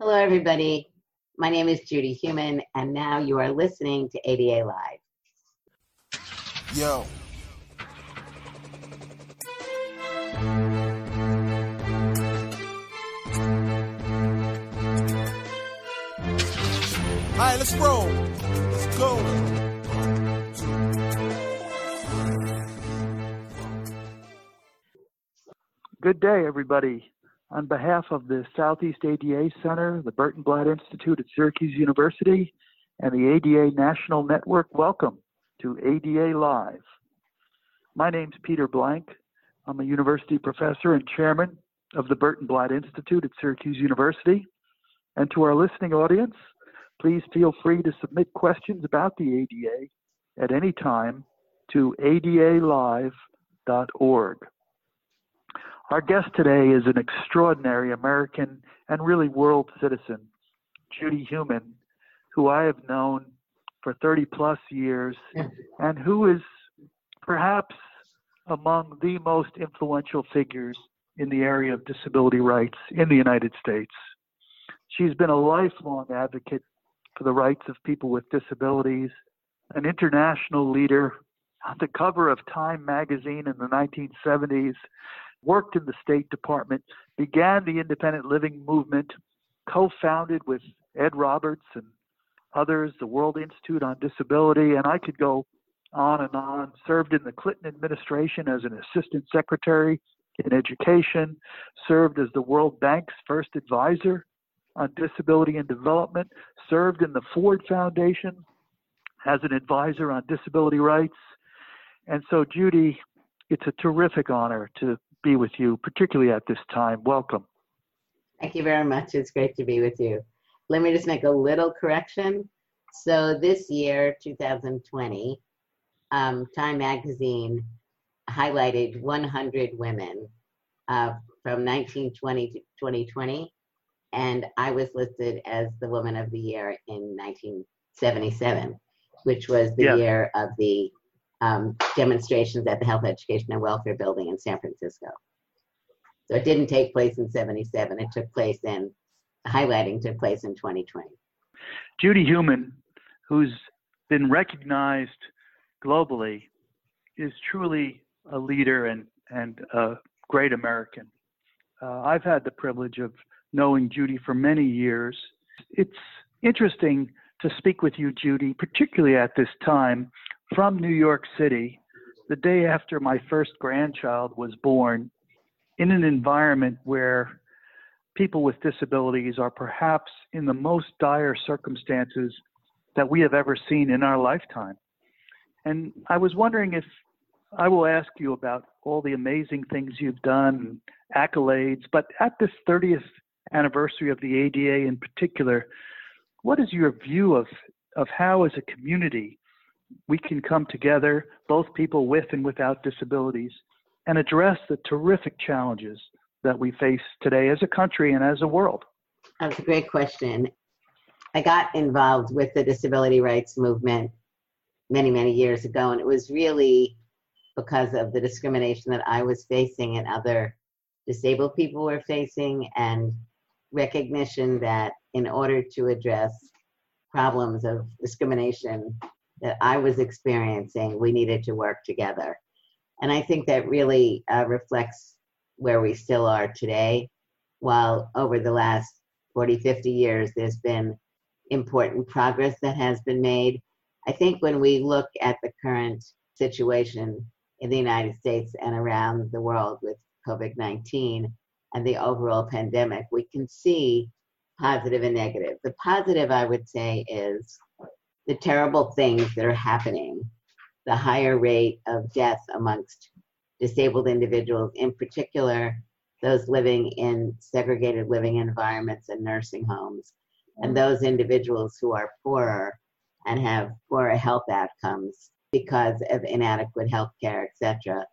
Hello, everybody. My name is Judy Heumann, and now you are listening to ADA Live. Yo. All right, let's roll. Let's go. Good day, everybody. On behalf of the Southeast ADA Center, the Burton Blatt Institute at Syracuse University, and the ADA National Network, welcome to ADA Live. My name's Peter Blanck. I'm a university professor and chairman of the Burton Blatt Institute at Syracuse University. And to our listening audience, please feel free to submit questions about the ADA at any time to adalive.org. Our guest today is an extraordinary American and really world citizen, Judy Heumann, who I have known for 30 plus years and who is perhaps among the most influential figures in the area of disability rights in the United States. She's been a lifelong advocate for the rights of people with disabilities, an international leader on the cover of Time magazine in the 1970s, worked in the State Department, began the independent living movement, co founded with Ed Roberts and others the World Institute on Disability, and I could go on and on. Served in the Clinton administration as an assistant secretary in education, served as the World Bank's first advisor on disability and development, served in the Ford Foundation as an advisor on disability rights. And so, Judy, it's a terrific honor to be with you, particularly at this time. Welcome. Thank you very much. It's great to be with you. Let me just make a little correction. So, this year, 2020, um, Time Magazine highlighted 100 women uh, from 1920 to 2020, and I was listed as the Woman of the Year in 1977, which was the Yeah. year of the um, demonstrations at the Health Education and Welfare Building in San Francisco. So it didn't take place in 77, it took place in, highlighting took place in 2020. Judy Heumann, who's been recognized globally, is truly a leader and, and a great American. Uh, I've had the privilege of knowing Judy for many years. It's interesting to speak with you, Judy, particularly at this time from New York City, the day after my first grandchild was born, in an environment where people with disabilities are perhaps in the most dire circumstances that we have ever seen in our lifetime. And I was wondering if I will ask you about all the amazing things you've done, accolades, but at this 30th anniversary of the ADA in particular, what is your view of, of how, as a community, we can come together, both people with and without disabilities, and address the terrific challenges that we face today as a country and as a world? That's a great question. I got involved with the disability rights movement many, many years ago, and it was really because of the discrimination that I was facing and other disabled people were facing, and recognition that in order to address problems of discrimination that I was experiencing, we needed to work together. And I think that really uh, reflects where we still are today. While over the last 40, 50 years, there's been important progress that has been made. I think when we look at the current situation in the United States and around the world with COVID 19 and the overall pandemic, we can see positive and negative. The positive, I would say, is the terrible things that are happening, the higher rate of death amongst disabled individuals, in particular, those living in segregated living environments and nursing homes, and those individuals who are poorer and have poorer health outcomes because of inadequate health care, etc.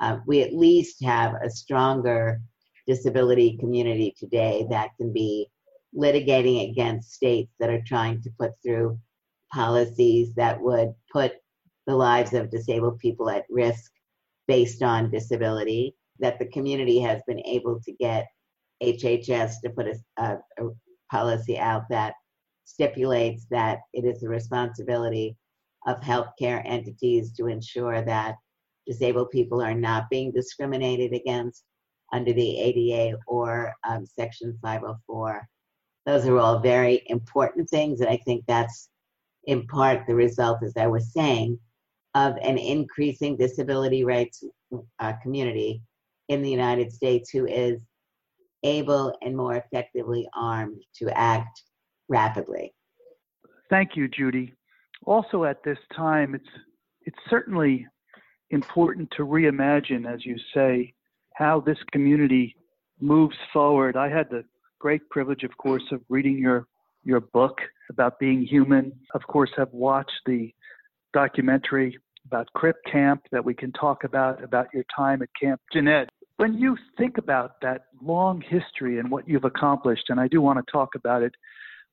Uh, we at least have a stronger disability community today that can be litigating against states that are trying to put through policies that would put the lives of disabled people at risk based on disability, that the community has been able to get HHS to put a, a, a policy out that stipulates that it is the responsibility of healthcare entities to ensure that disabled people are not being discriminated against under the ADA or um, Section 504. Those are all very important things, and I think that's in part the result, as I was saying, of an increasing disability rights uh, community in the United States who is able and more effectively armed to act rapidly. Thank you, Judy. Also, at this time, it's it's certainly important to reimagine, as you say, how this community moves forward. I had the great privilege, of course, of reading your your book about being Heumann. Of course, have watched the documentary about Crip Camp that we can talk about about your time at Camp Jened. When you think about that long history and what you've accomplished, and I do want to talk about it,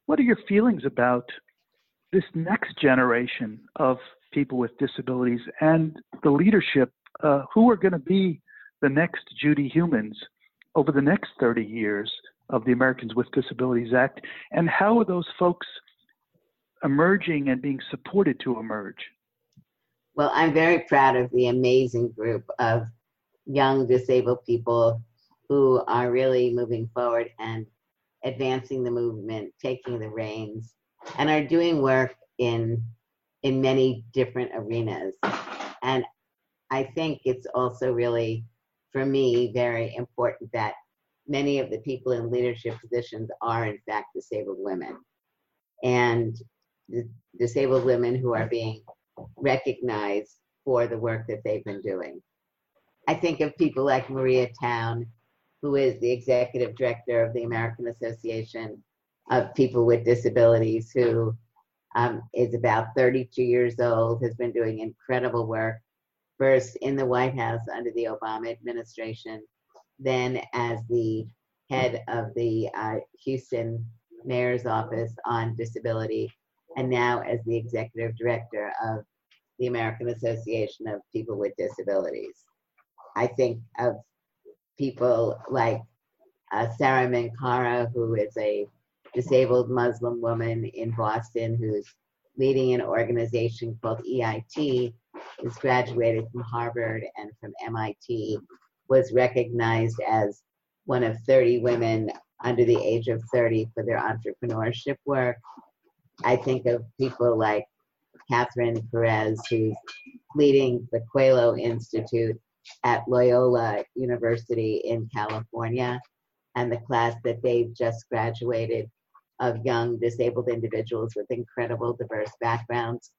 what are your feelings about this next generation of people with disabilities and the leadership uh, who are going to be the next Judy Heumanns over the next 30 years of the Americans with Disabilities Act, and how are those folks emerging and being supported to emerge? Well, I'm very proud of the amazing group of young disabled people who are really moving forward and advancing the movement, taking the reins, and are doing work in in many different arenas. And I think it's also really, for me, very important that many of the people in leadership positions are, in fact, disabled women. And disabled women who are being recognized for the work that they've been doing. I think of people like Maria Town, who is the executive director of the American Association of People with Disabilities, who um, is about 32 years old, has been doing incredible work, first in the White House under the Obama administration, then as the head of the uh, Houston Mayor's Office on Disability, and now as the executive director of the American Association of People with Disabilities. I think of people like uh, Sara Minkara, who is a disabled Muslim woman in Boston who's leading an organization called EIT, is graduated from Harvard and from MIT, was recognized as one of 30 women under the age of 30 for their entrepreneurship work. I think of people like Catherine Perez, who's leading the Coelho Institute at Loyola University in California, and the class that they've just graduated of young disabled individuals with incredible diverse backgrounds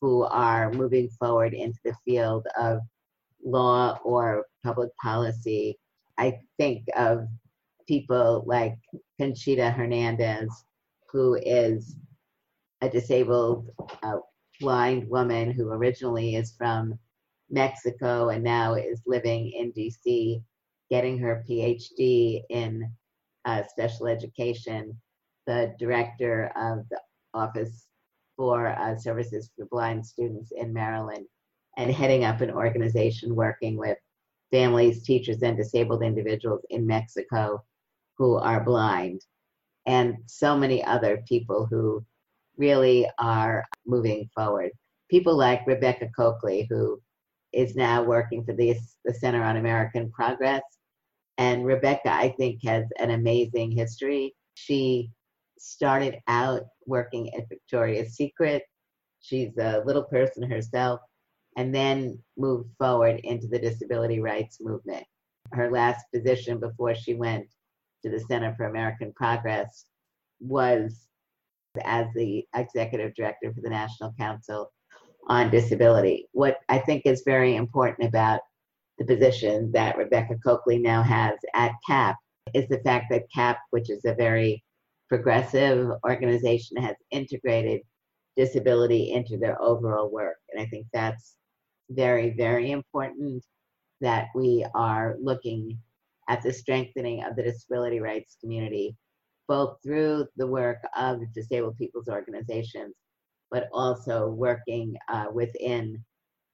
who are moving forward into the field of law or public policy. I think of people like Conchita Hernandez, who is a disabled uh, blind woman who originally is from Mexico and now is living in DC, getting her PhD in uh, special education the director of the Office for uh, Services for Blind Students in Maryland and heading up an organization working with families, teachers, and disabled individuals in Mexico who are blind, and so many other people who really are moving forward. People like Rebecca Cokley, who is now working for the, the Center on American Progress. And Rebecca, I think, has an amazing history. She started out working at Victoria's Secret. She's a little person herself, and then moved forward into the disability rights movement. Her last position before she went to the Center for American Progress was as the executive director for the National Council on Disability. What I think is very important about the position that Rebecca Cokley now has at CAP is the fact that CAP, which is a very progressive organization has integrated disability into their overall work. And I think that's very, very important that we are looking at the strengthening of the disability rights community, both through the work of disabled people's organizations, but also working uh, within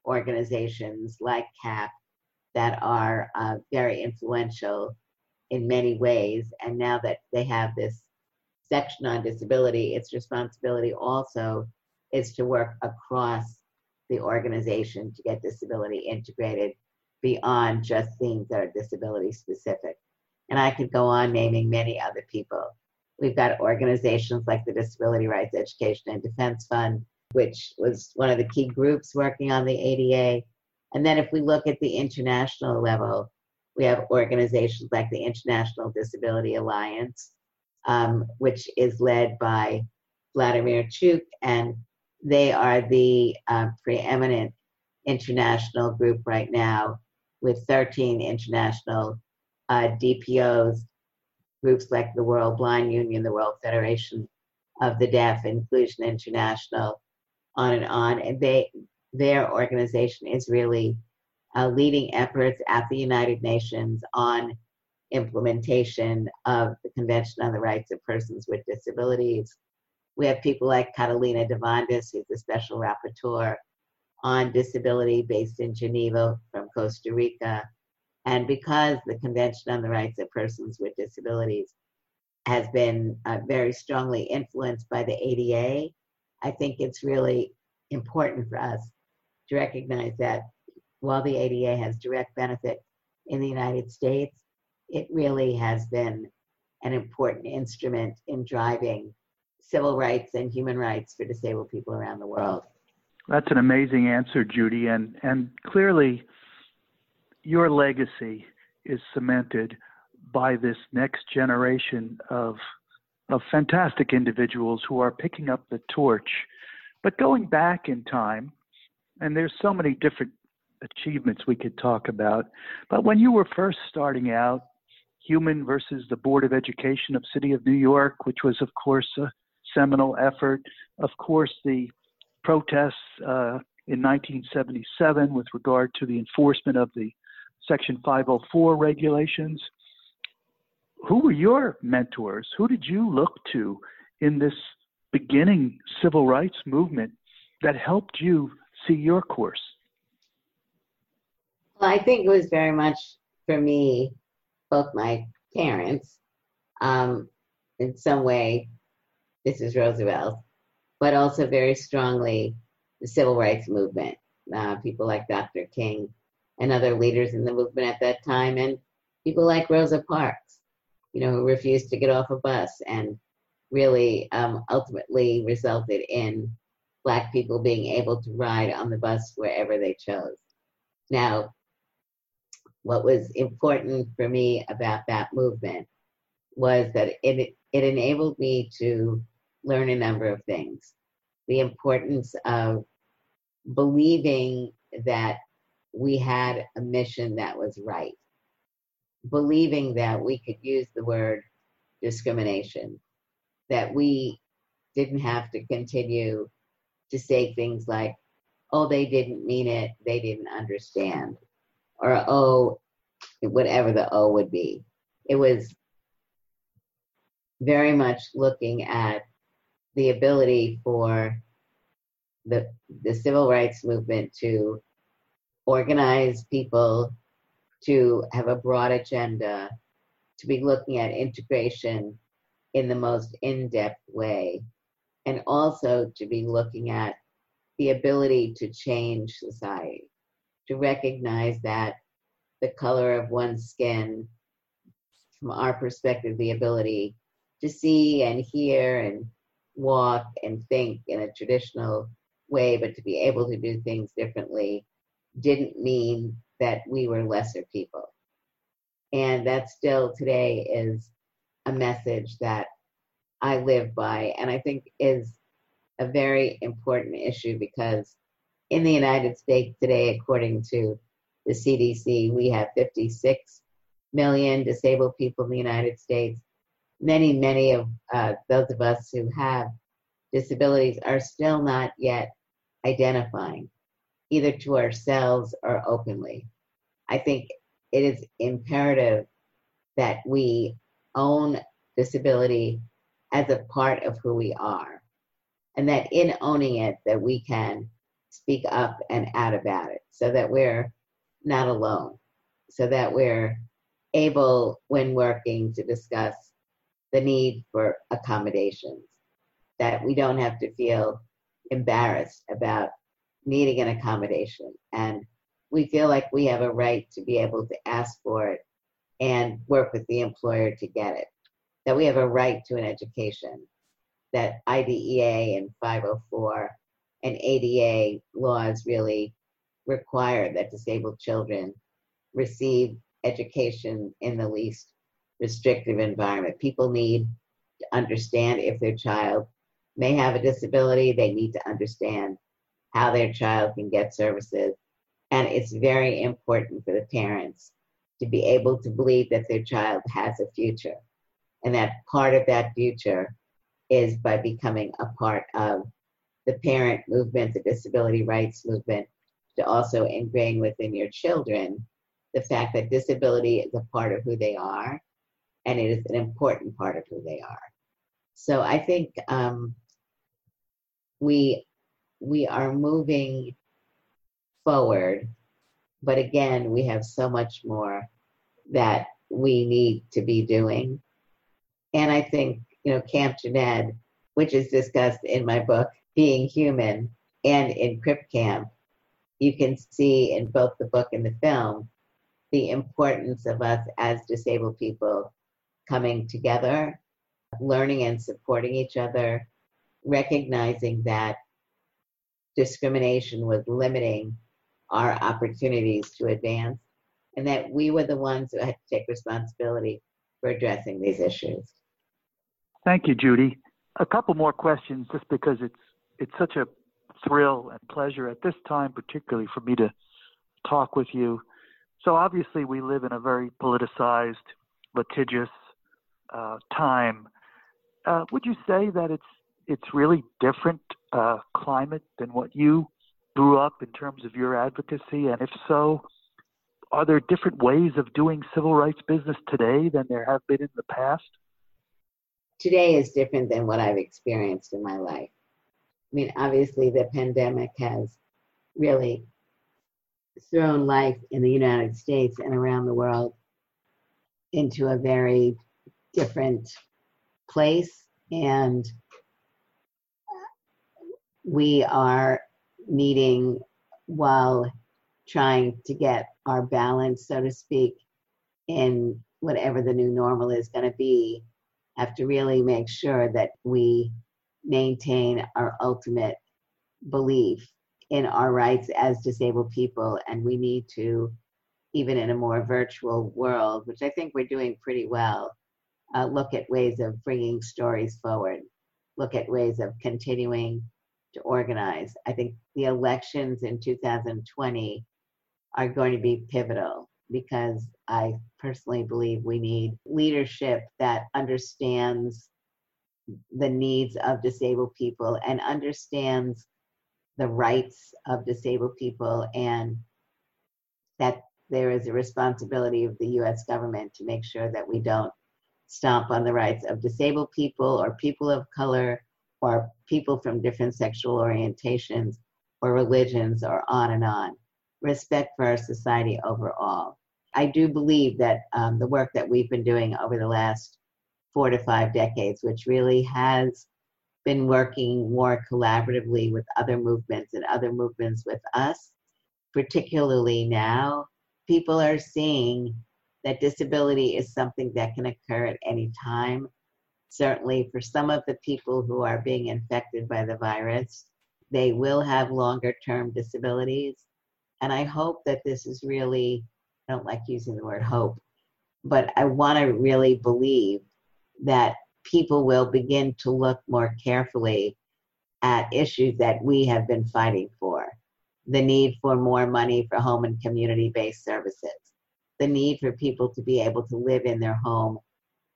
organizations like CAP that are uh, very influential in many ways. And now that they have this section on disability, its responsibility also is to work across the organization to get disability integrated beyond just things that are disability specific. And I could go on naming many other people. We've got organizations like the Disability Rights Education and Defense Fund, which was one of the key groups working on the ADA. And then if we look at the international level, we have organizations like the International Disability Alliance, um, which is led by Vladimir Cuk, and they are the uh, preeminent international group right now with 13 international uh, DPOs, groups like the World Blind Union, the World Federation of the Deaf, Inclusion International, on and on. And they, their organization is really uh, leading efforts at the United Nations on implementation of the Convention on the Rights of Persons with Disabilities. We have people like Catalina Devandas, who's the special rapporteur on disability based in Geneva from Costa Rica. And because the Convention on the Rights of Persons with Disabilities has been uh, very strongly influenced by the ADA, I think it's really important for us to recognize that while the ADA has direct benefit in the United States, it really has been an important instrument in driving civil rights and human rights for disabled people around the world. That's an amazing answer, Judy, and and clearly your legacy is cemented by this next generation of of fantastic individuals who are picking up the torch. But going back in time, and there's so many different achievements we could talk about, but when you were first starting out, Heumann versus the Board of Education of City of New York, which was of course a seminal effort, of course the protests uh, in 1977 with regard to the enforcement of the Section 504 regulations. Who were your mentors? Who did you look to in this beginning civil rights movement that helped you see your course? Well, I think it was very much for me, both my parents, um, in some way, is Roosevelt, but also very strongly the civil rights movement. Uh, people like Dr. King and other leaders in the movement at that time, and people like Rosa Parks, you know, who refused to get off a bus and really um, ultimately resulted in Black people being able to ride on the bus wherever they chose. Now, what was important for me about that movement was that it, it enabled me to learn a number of things. The importance of believing that we had a mission that was right, believing that we could use the word discrimination, that we didn't have to continue to say things like, oh, they didn't mean it, they didn't understand, or oh, whatever the O would be. It was very much looking at the ability for the, the civil rights movement to organize people, to have a broad agenda, to be looking at integration in the most in depth way, and also to be looking at the ability to change society, to recognize that the color of one's skin, from our perspective, the ability to see and hear and walk and think in a traditional way, but to be able to do things differently didn't mean that we were lesser people. And that still today is a message that I live by, and I think is a very important issue because in the United States today, according to the CDC, we have 56 million disabled people in the United States many, many of uh, those of us who have disabilities are still not yet identifying, either to ourselves or openly. I think it is imperative that we own disability as a part of who we are, and that in owning it, that we can speak up and out about it, so that we're not alone, so that we're able, when working, to discuss the need for accommodations, that we don't have to feel embarrassed about needing an accommodation. And we feel like we have a right to be able to ask for it and work with the employer to get it. That we have a right to an education. That IDEA and 504 and ADA laws really require that disabled children receive education in the least restrictive environment. People need to understand if their child may have a disability, they need to understand how their child can get services. And it's very important for the parents to be able to believe that their child has a future. And that part of that future is by becoming a part of the parent movement, the disability rights movement, to also ingrain within your children the fact that disability is a part of who they are and it is an important part of who they are. So I think um, we we are moving forward, but again, we have so much more that we need to be doing. And I think, you know, Camp Jened, which is discussed in my book, Being Heumann, and in Crip Camp, you can see in both the book and the film the importance of us as disabled people coming together, learning and supporting each other, recognizing that discrimination was limiting our opportunities to advance, and that we were the ones who had to take responsibility for addressing these issues. Thank you, Judy. A couple more questions, just because it's it's such a thrill and pleasure at this time, particularly for me to talk with you. So obviously, we live in a very politicized, litigious uh, time. Uh, would you say that it's it's really different uh, climate than what you grew up in terms of your advocacy? And if so, are there different ways of doing civil rights business today than there have been in the past? Today is different than what I've experienced in my life. I mean, obviously, the pandemic has really thrown life in the United States and around the world into a very different place. And we are meeting while trying to get our balance, so to speak, in whatever the new normal is going to be, have to really make sure that we maintain our ultimate belief in our rights as disabled people. And we need to, even in a more virtual world, which I think we're doing pretty well, uh, look at ways of bringing stories forward, look at ways of continuing to organize. I think the elections in 2020 are going to be pivotal because I personally believe we need leadership that understands the needs of disabled people and understands the rights of disabled people and that there is a responsibility of the US government to make sure that we don't stomp on the rights of disabled people or people of color or people from different sexual orientations or religions or on and on. Respect for our society overall. I do believe that um, the work that we've been doing over the last four to five decades, which really has been working more collaboratively with other movements and other movements with us, particularly now, people are seeing that disability is something that can occur at any time. Certainly, for some of the people who are being infected by the virus, they will have longer term disabilities. And I hope that this is really, I don't like using the word hope, but I want to really believe that people will begin to look more carefully at issues that we have been fighting for the need for more money for home and community based services, the need for people to be able to live in their home,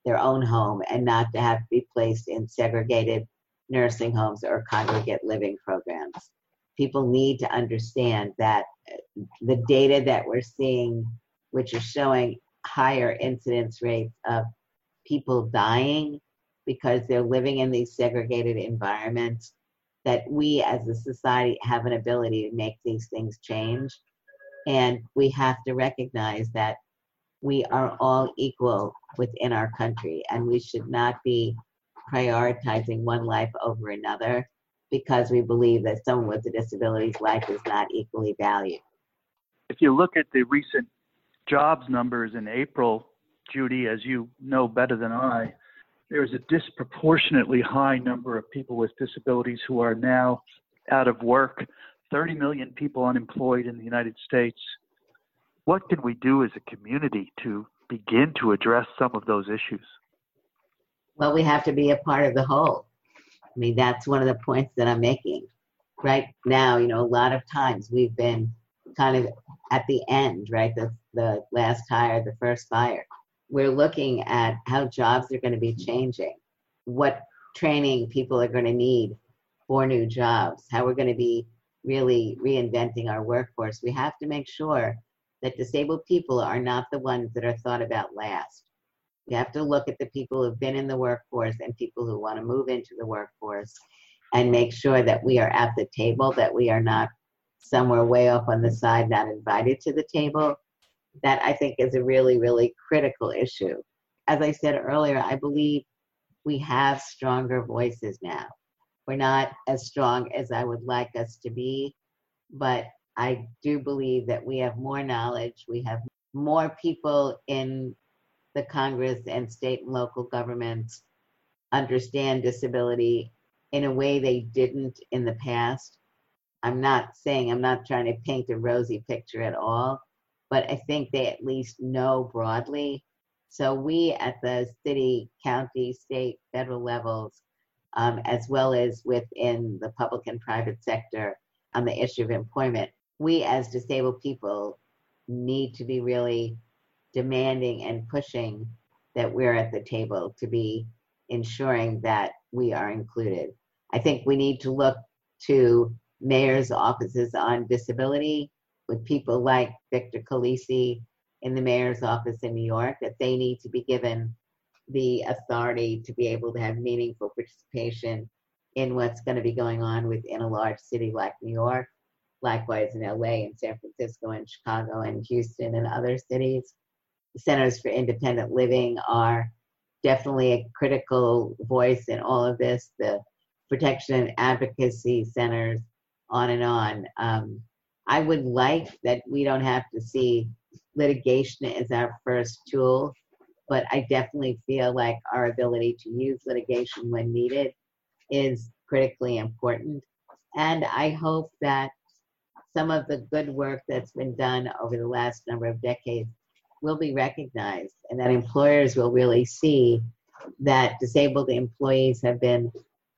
their own home, and not to have to be placed in segregated nursing homes or congregate living programs. People need to understand that uh, the data that we're seeing, which is showing higher incidence rates of people dying because they're living in these segregated environments, that we as a society have an ability to make these things change. And we have to recognize that we are all equal within our country and we should not be prioritizing one life over another because we believe that someone with a disability's life is not equally valued. If you look at the recent jobs numbers in April, Judy, as you know better than I, there's a disproportionately high number of people with disabilities who are now out of work, 30 million people unemployed in the United States. What can we do as a community to begin to address some of those issues? Well, we have to be a part of the whole. I mean, that's one of the points that I'm making. Right now, you know, a lot of times we've been kind of at the end, right? The, the last hire, the first fire. We're looking at how jobs are going to be changing, what training people are going to need for new jobs, how we're going to be really reinventing our workforce. We have to make sure that disabled people are not the ones that are thought about last. We have to look at the people who've been in the workforce and people who want to move into the workforce and make sure that we are at the table, that we are not somewhere way off on the side, not invited to the table. That I think is a really, really critical issue. As I said earlier, I believe we have stronger voices now. We're not as strong as I would like us to be, but I do believe that we have more knowledge. We have more people in the Congress and state and local governments understand disability in a way they didn't in the past. I'm not saying, I'm not trying to paint a rosy picture at all, but I think they at least know broadly. So we at the city, county, state, federal levels, um, as well as within the public and private sector on the issue of employment, we as disabled people need to be really demanding and pushing that we're at the table to be ensuring that we are included. I think we need to look to mayor's offices on disability with people like Victor Calise in the mayor's office in New York, that they need to be given the authority to be able to have meaningful participation in what's going to be going on within a large city like New York, likewise in LA and San Francisco and Chicago and Houston and other cities. The Centers for Independent Living are definitely a critical voice in all of this. The protection and advocacy centers, on and on. Um, I would like that we don't have to see litigation as our first tool but I definitely feel like our ability to use litigation when needed is critically important. And I hope that some of the good work that's been done over the last number of decades will be recognized and that employers will really see that disabled employees have been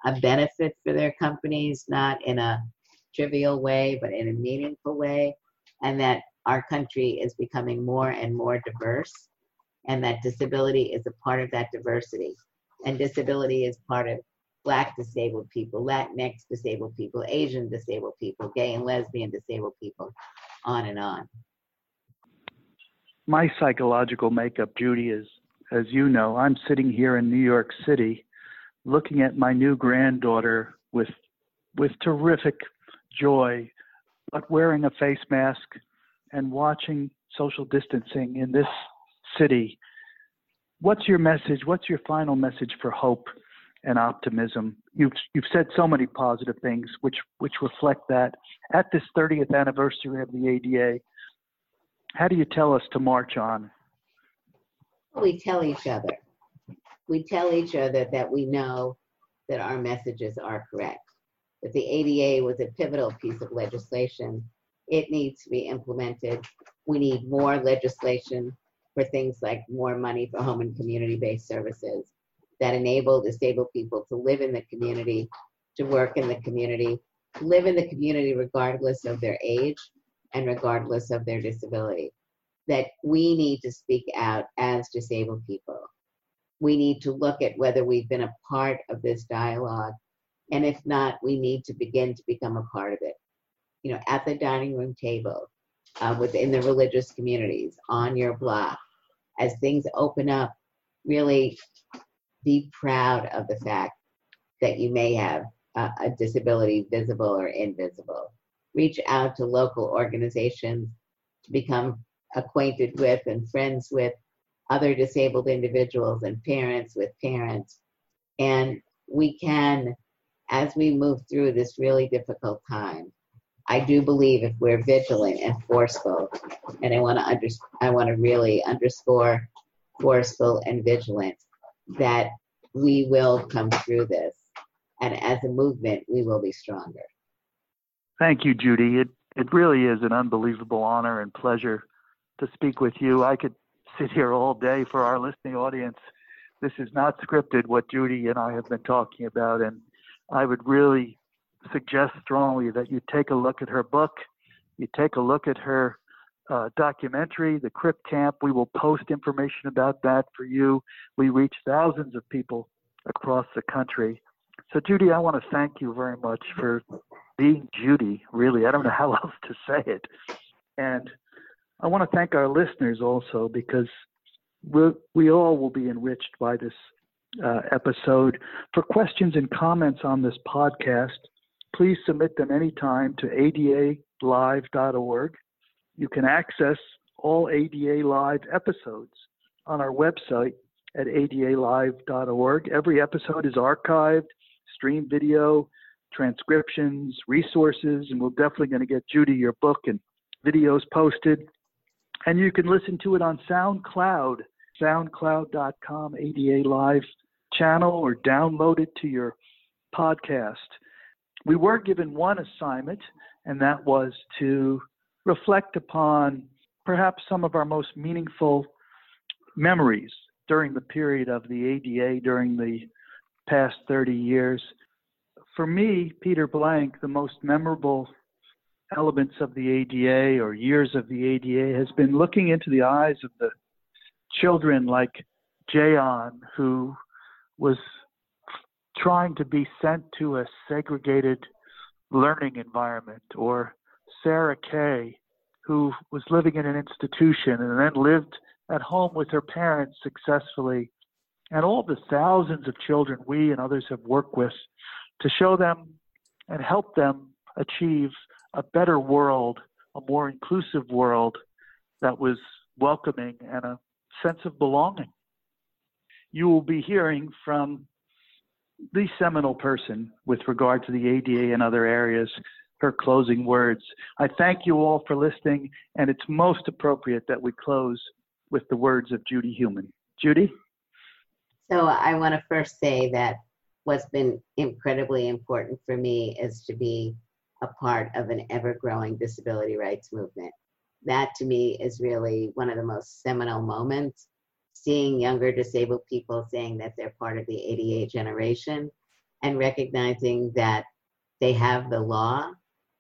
a benefit for their companies, not in a trivial way, but in a meaningful way, and that our country is becoming more and more diverse and that disability is a part of that diversity. And disability is part of Black disabled people, Latinx disabled people, Asian disabled people, gay and lesbian disabled people, on and on. My psychological makeup, Judy, is as you know, I'm sitting here in New York City looking at my new granddaughter with with terrific joy, but wearing a face mask and watching social distancing in this city. What's your message? What's your final message for hope and optimism? You've you've said so many positive things which which reflect that. At this 30th anniversary of the ADA, how do you tell us to march on? We tell each other. We tell each other that we know that our messages are correct. That the ADA was a pivotal piece of legislation. It needs to be implemented. We need more legislation for things like more money for home and community based services that enable disabled people to live in the community, to work in the community, live in the community regardless of their age and regardless of their disability. That we need to speak out as disabled people. We need to look at whether we've been a part of this dialogue. And if not, we need to begin to become a part of it. You know, at the dining room table, uh, within the religious communities, on your block, as things open up, really be proud of the fact that you may have a, a disability, visible or invisible. Reach out to local organizations to become acquainted with and friends with other disabled individuals and parents with parents. And we can, as we move through this really difficult time, I do believe if we're vigilant and forceful, and I want to under, I want to really underscore forceful and vigilant, that we will come through this, and as a movement, we will be stronger. Thank you, Judy. It it really is an unbelievable honor and pleasure to speak with you. I could sit here all day for our listening audience. This is not scripted what Judy and I have been talking about, and I would really suggest strongly that you take a look at her book, you take a look at her uh, documentary, The Crip Camp. We will post information about that for you. We reach thousands of people across the country. So, Judy, I want to thank you very much for being Judy, really. I don't know how else to say it. And I want to thank our listeners also because we all will be enriched by this uh, episode. For questions and comments on this podcast, please submit them anytime to adalive.org. You can access all ADA Live episodes on our website at adalive.org. Every episode is archived, stream video, transcriptions, resources, and we're definitely going to get Judy your book and videos posted. And you can listen to it on SoundCloud, soundcloud.com ADA Live channel, or download it to your podcast. We were given one assignment, and that was to reflect upon perhaps some of our most meaningful memories during the period of the ADA during the past 30 years. For me, Peter Blanck, the most memorable elements of the ADA or years of the ADA has been looking into the eyes of the children like Jayon, who was trying to be sent to a segregated learning environment, or Sarah Kay, who was living in an institution and then lived at home with her parents successfully, and all the thousands of children we and others have worked with to show them and help them achieve a better world, a more inclusive world that was welcoming and a sense of belonging. You will be hearing from the seminal person with regard to the ADA and other areas, her closing words. I thank you all for listening, and it's most appropriate that we close with the words of Judy Heumann. Judy? So I want to first say that what's been incredibly important for me is to be a part of an ever growing disability rights movement. That to me is really one of the most seminal moments. Seeing younger disabled people saying that they're part of the ADA generation and recognizing that they have the law,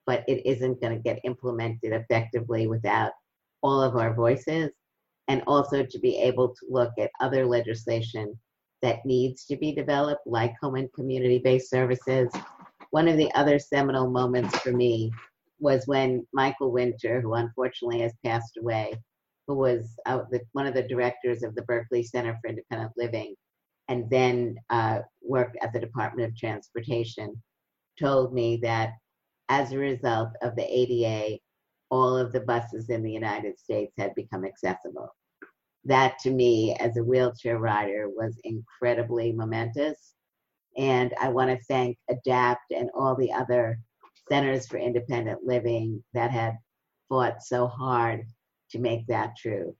but it isn't going to get implemented effectively without all of our voices. And also to be able to look at other legislation that needs to be developed, like home and community based services, one of the other seminal moments for me was when Michael Winter, who unfortunately has passed away, who was uh, the, one of the directors of the Berkeley Center for Independent Living, and then uh, worked at the Department of Transportation, told me that as a result of the ADA, all of the buses in the United States had become accessible. That to me, as a wheelchair rider, was incredibly momentous and I want to thank ADAPT and all the other centers for independent living that had fought so hard to make that true.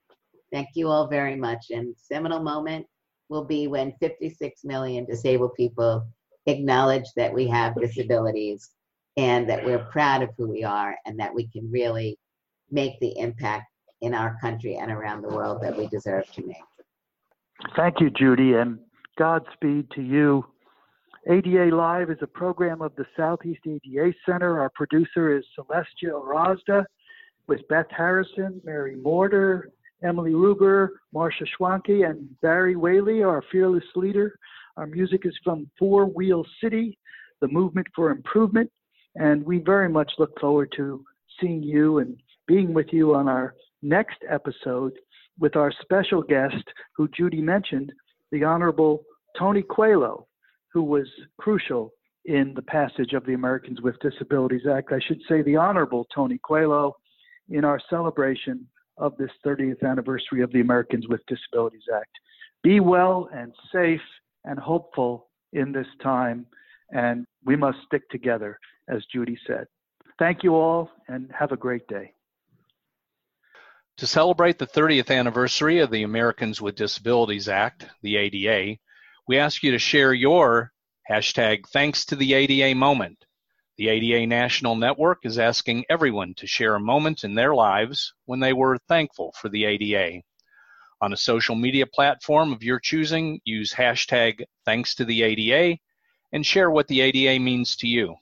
Thank you all very much. And seminal moment will be when 56 million disabled people acknowledge that we have disabilities and that we're proud of who we are and that we can really make the impact in our country and around the world that we deserve to make. Thank you, Judy, and Godspeed to you ADA Live is a program of the Southeast ADA Center. Our producer is Celestia Rosda with Beth Harrison, Mary Morter, Emily Ruber, Marsha Schwanke, and Barry Whaley, our fearless leader. Our music is from Four Wheel City, the movement for improvement, and we very much look forward to seeing you and being with you on our next episode with our special guest, who Judy mentioned, the Honorable Tony Coelho who was crucial in the passage of the Americans with Disabilities Act. I should say the Honorable Tony Coelho in our celebration of this 30th anniversary of the Americans with Disabilities Act. Be well and safe and hopeful in this time, and we must stick together, as Judy said. Thank you all, and have a great day. To celebrate the 30th anniversary of the Americans with Disabilities Act, the ADA, we ask you to share your hashtag thanks to the ADA moment. The ADA National Network is asking everyone to share a moment in their lives when they were thankful for the ADA. On a social media platform of your choosing, use hashtag thanks to the ADA and share what the ADA means to you.